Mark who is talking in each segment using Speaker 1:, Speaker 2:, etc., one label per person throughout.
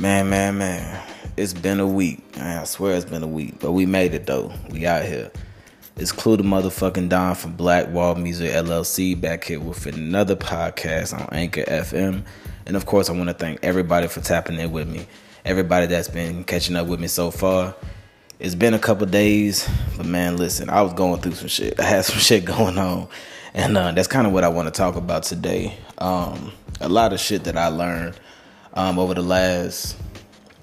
Speaker 1: Man, man, man. It's been a week. I swear it's been a week. But we made it though. We out here. It's Klue the motherfucking Don from Black Wall Music LLC back here with another podcast on Anchor FM. And of course, I want to thank everybody for tapping in with me. Everybody that's been catching up with me so far. It's been a couple days, but man, listen, I was going through some shit. I had some shit going on. And uh, that's kind of what I want to talk about today. Um, a lot of shit that I learned um, over the last,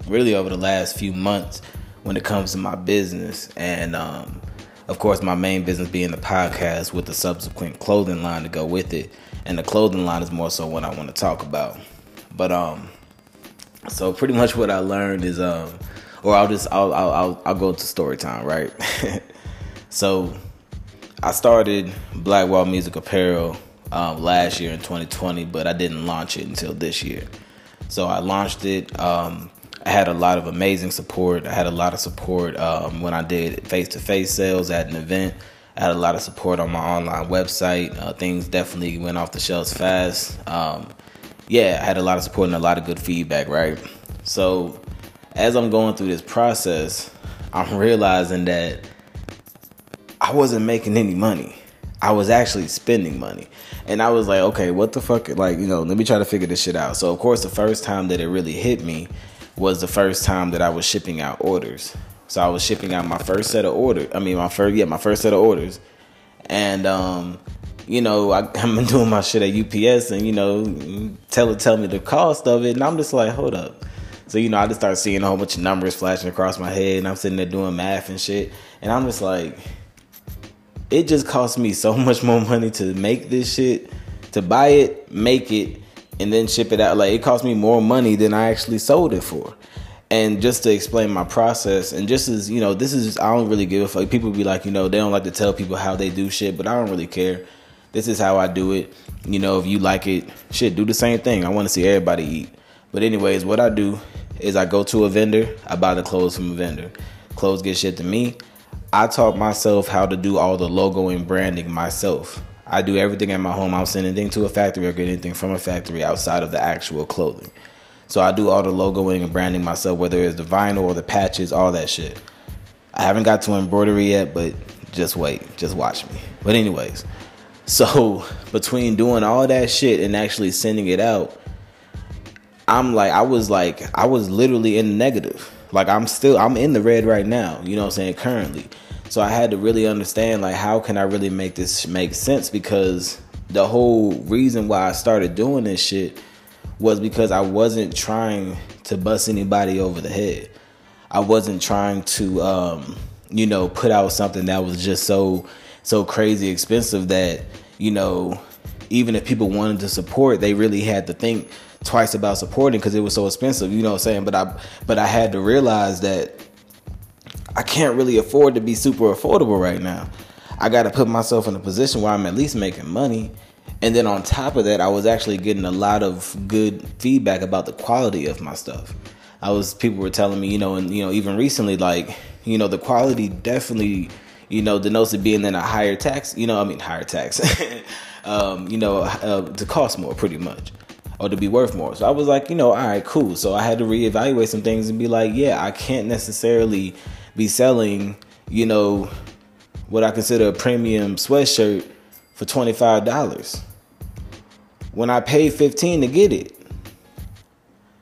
Speaker 1: really over the last few months when it comes to my business. And um, of course, my main business being the podcast with the subsequent clothing line to go with it. And the clothing line is more so what I want to talk about. But, um, so pretty much what I learned is, um, or I'll just, I'll, I'll, I'll, I'll go to story time, right? so I started Blackwall Music Apparel um, last year in 2020, but I didn't launch it until this year. So I launched it. Um, I had a lot of amazing support. I had a lot of support um, when I did face to face sales at an event. I had a lot of support on my online website. Uh, things definitely went off the shelves fast. Um, yeah, I had a lot of support and a lot of good feedback, right? So as I'm going through this process, I'm realizing that I wasn't making any money. I was actually spending money. And I was like, okay, what the fuck? Like, you know, let me try to figure this shit out. So, of course, the first time that it really hit me was the first time that I was shipping out orders. So I was shipping out my first set of orders. I mean, my first, yeah, my first set of orders. And, um, you know, I, I'm doing my shit at UPS and, you know, tell tell me the cost of it. And I'm just like, hold up. So, you know, I just start seeing a whole bunch of numbers flashing across my head and I'm sitting there doing math and shit. And I'm just like, it just cost me so much more money to make this shit, to buy it, make it, and then ship it out. Like it cost me more money than I actually sold it for. And just to explain my process, and just as you know, this is I don't really give a fuck. People be like, you know, they don't like to tell people how they do shit, but I don't really care. This is how I do it. You know, if you like it, shit, do the same thing. I want to see everybody eat. But anyways, what I do is I go to a vendor, I buy the clothes from a vendor. Clothes get shipped to me. I taught myself how to do all the logo and branding myself. I do everything at my home. I don't send anything to a factory or get anything from a factory outside of the actual clothing. So I do all the logoing and branding myself, whether it's the vinyl or the patches, all that shit. I haven't got to embroidery yet, but just wait, just watch me. But anyways, so between doing all that shit and actually sending it out, I'm like, I was like, I was literally in the negative. Like I'm still I'm in the red right now, you know what I'm saying, currently. So I had to really understand like how can I really make this make sense because the whole reason why I started doing this shit was because I wasn't trying to bust anybody over the head. I wasn't trying to um, you know, put out something that was just so so crazy expensive that, you know, even if people wanted to support, they really had to think twice about supporting because it was so expensive. You know what I'm saying? But I but I had to realize that I can't really afford to be super affordable right now. I got to put myself in a position where I'm at least making money. And then on top of that, I was actually getting a lot of good feedback about the quality of my stuff. I was people were telling me, you know, and you know, even recently, like, you know, the quality definitely, you know, denotes it being in a higher tax. You know, I mean, higher tax. um, you know, uh, to cost more, pretty much or to be worth more. So I was like, you know, all right, cool. So I had to reevaluate some things and be like, yeah, I can't necessarily be selling, you know, what I consider a premium sweatshirt for $25 when I paid 15 to get it.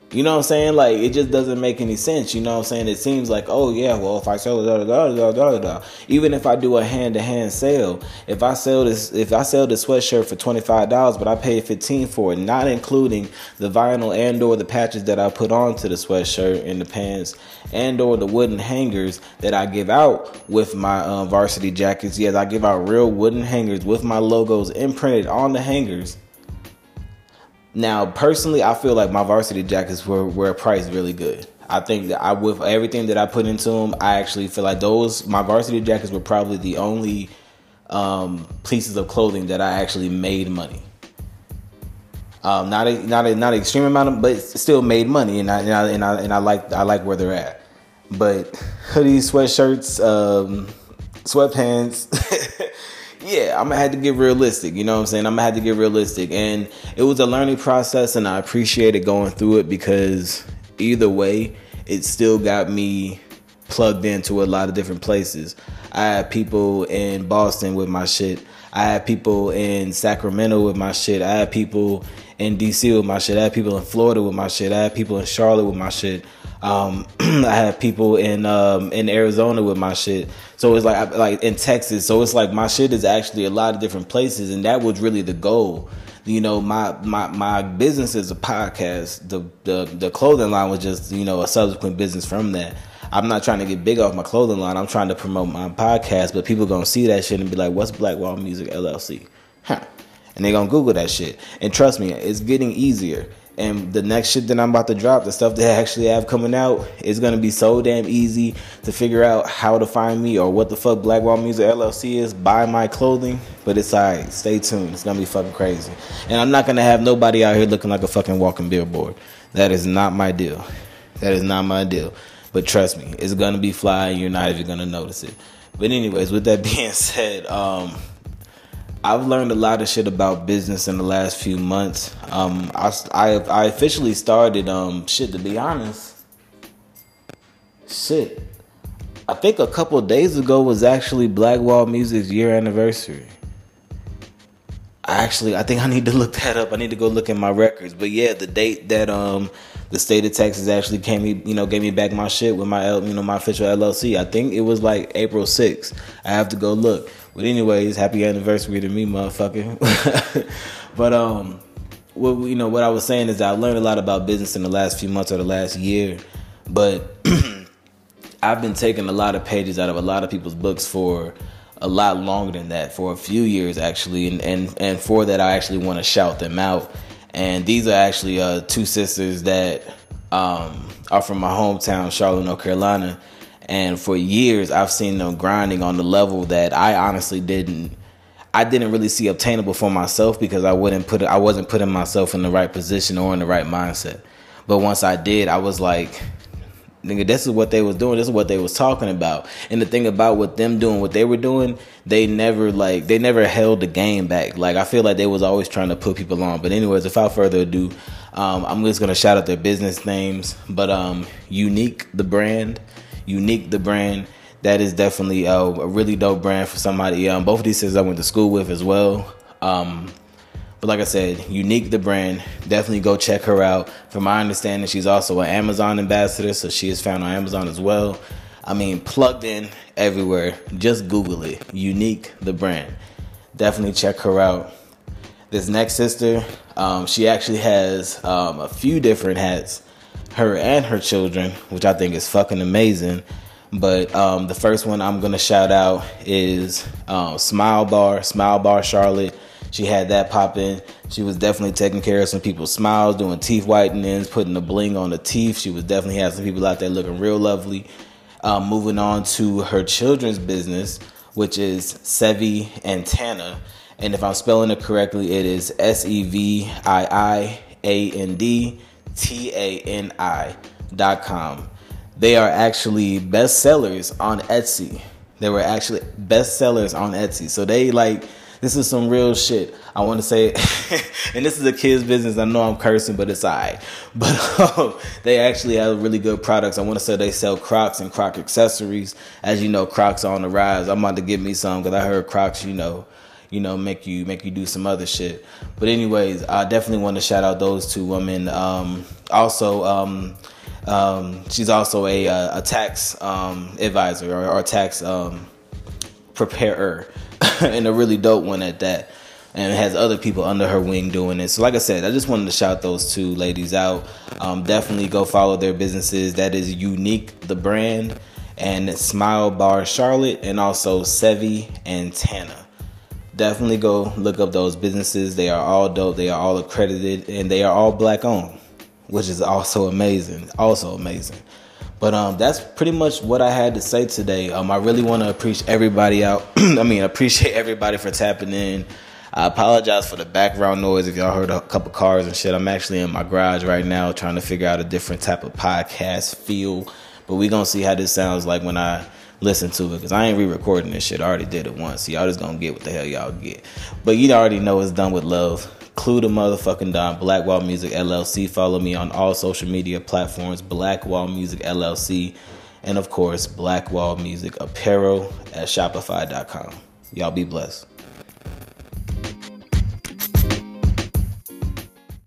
Speaker 1: You know what I'm saying? Like it just doesn't make any sense. You know what I'm saying? It seems like, oh yeah, well if I sell da da da da da even if I do a hand to hand sale, if I sell this if I sell this sweatshirt for twenty five dollars, but I pay fifteen for it, not including the vinyl and or the patches that I put onto the sweatshirt and the pants and or the wooden hangers that I give out with my uh, varsity jackets. Yes, I give out real wooden hangers with my logos imprinted on the hangers now, personally, I feel like my varsity jackets were, were priced really good. I think that I, with everything that I put into them, I actually feel like those my varsity jackets were probably the only um, pieces of clothing that I actually made money. Um, not a not a not an extreme amount of, but still made money, and I and I and I, and I like I like where they're at. But hoodies, sweatshirts, um, sweatpants. yeah, I'm gonna have to get realistic. You know what I'm saying? I'm gonna have to get realistic, and it was a learning process, and I appreciated going through it because either way, it still got me plugged into a lot of different places. I had people in Boston with my shit. I had people in Sacramento with my shit. I had people in DC with my shit. I had people in Florida with my shit. I had people in Charlotte with my shit. Um, I have people in um, in Arizona with my shit. So it's like like in Texas. So it's like my shit is actually a lot of different places, and that was really the goal. You know, my my my business is a podcast. The the the clothing line was just you know a subsequent business from that. I'm not trying to get big off my clothing line. I'm trying to promote my podcast, but people gonna see that shit and be like, "What's Blackwall Music LLC?" Huh? And they gonna Google that shit. And trust me, it's getting easier. And the next shit that I'm about to drop, the stuff that I actually have coming out, is gonna be so damn easy to figure out how to find me or what the fuck Blackwall Music LLC is. Buy my clothing, but it's alright. Stay tuned. It's gonna be fucking crazy. And I'm not gonna have nobody out here looking like a fucking walking billboard. That is not my deal. That is not my deal. But trust me, it's gonna be fly. And you're not even gonna notice it. But anyways, with that being said, um, I've learned a lot of shit about business in the last few months. Um, I, I, I officially started um, shit to be honest. Shit, I think a couple days ago was actually Blackwall Music's year anniversary. I actually, I think I need to look that up. I need to go look at my records. But yeah, the date that um the state of Texas actually came me, you know, gave me back my shit with my, you know, my official LLC. I think it was like April 6th. I have to go look. But anyways, happy anniversary to me, motherfucker. but um, what you know, what I was saying is I learned a lot about business in the last few months or the last year. But I've been taking a lot of pages out of a lot of people's books for a lot longer than that, for a few years actually, and and and for that I actually want to shout them out. And these are actually uh, two sisters that um, are from my hometown, Charlotte, North Carolina and for years, I've seen them grinding on the level that I honestly didn't. I didn't really see obtainable for myself because I wouldn't put I wasn't putting myself in the right position or in the right mindset. But once I did, I was like, nigga, this is what they was doing. This is what they was talking about. And the thing about what them doing, what they were doing, they never like they never held the game back. Like I feel like they was always trying to put people on. But anyways, without further ado, um, I'm just gonna shout out their business names. But um, Unique the brand Unique the brand. That is definitely a, a really dope brand for somebody. Um, both of these sisters I went to school with as well. Um, but like I said, Unique the brand. Definitely go check her out. From my understanding, she's also an Amazon ambassador, so she is found on Amazon as well. I mean, plugged in everywhere. Just Google it. Unique the brand. Definitely check her out. This next sister, um, she actually has um, a few different hats her and her children, which I think is fucking amazing. But um, the first one I'm gonna shout out is um, Smile Bar, Smile Bar Charlotte. She had that popping. She was definitely taking care of some people's smiles, doing teeth whitenings, putting the bling on the teeth. She was definitely having some people out there looking real lovely. Um, moving on to her children's business, which is Sevii and Tana. And if I'm spelling it correctly, it is S E V I I A N D T A N I dot com. They are actually bestsellers on Etsy. They were actually bestsellers on Etsy. So they like this is some real shit. I want to say, and this is a kid's business. I know I'm cursing, but it's alright. But um, they actually have really good products. I want to say they sell Crocs and Croc accessories. As you know, Crocs are on the rise. I'm about to get me some because I heard Crocs, you know, you know, make you make you do some other shit. But anyways, I definitely want to shout out those two women. Um, also, um, um, she's also a, a tax um, advisor or, or tax um, preparer, and a really dope one at that. And has other people under her wing doing it. So, like I said, I just wanted to shout those two ladies out. Um, definitely go follow their businesses. That is Unique, the brand, and Smile Bar Charlotte, and also Sevii and Tana definitely go look up those businesses. They are all dope. They are all accredited, and they are all black owned, which is also amazing. Also amazing. But um, that's pretty much what I had to say today. Um, I really want to appreciate everybody out. I mean, appreciate everybody for tapping in. I apologize for the background noise if y'all heard a couple cars and shit. I'm actually in my garage right now trying to figure out a different type of podcast feel. But we gonna see how this sounds like when I listen to it because I ain't re-recording this shit. I already did it once. So y'all just gonna get what the hell y'all get. But you already know it's done with love. Klue the motherfucking Don Blackwall Music LLC. Follow me on all social media platforms, Blackwall Music LLC, and of course Blackwall Music Apparel at Shopify.com. Y'all be blessed.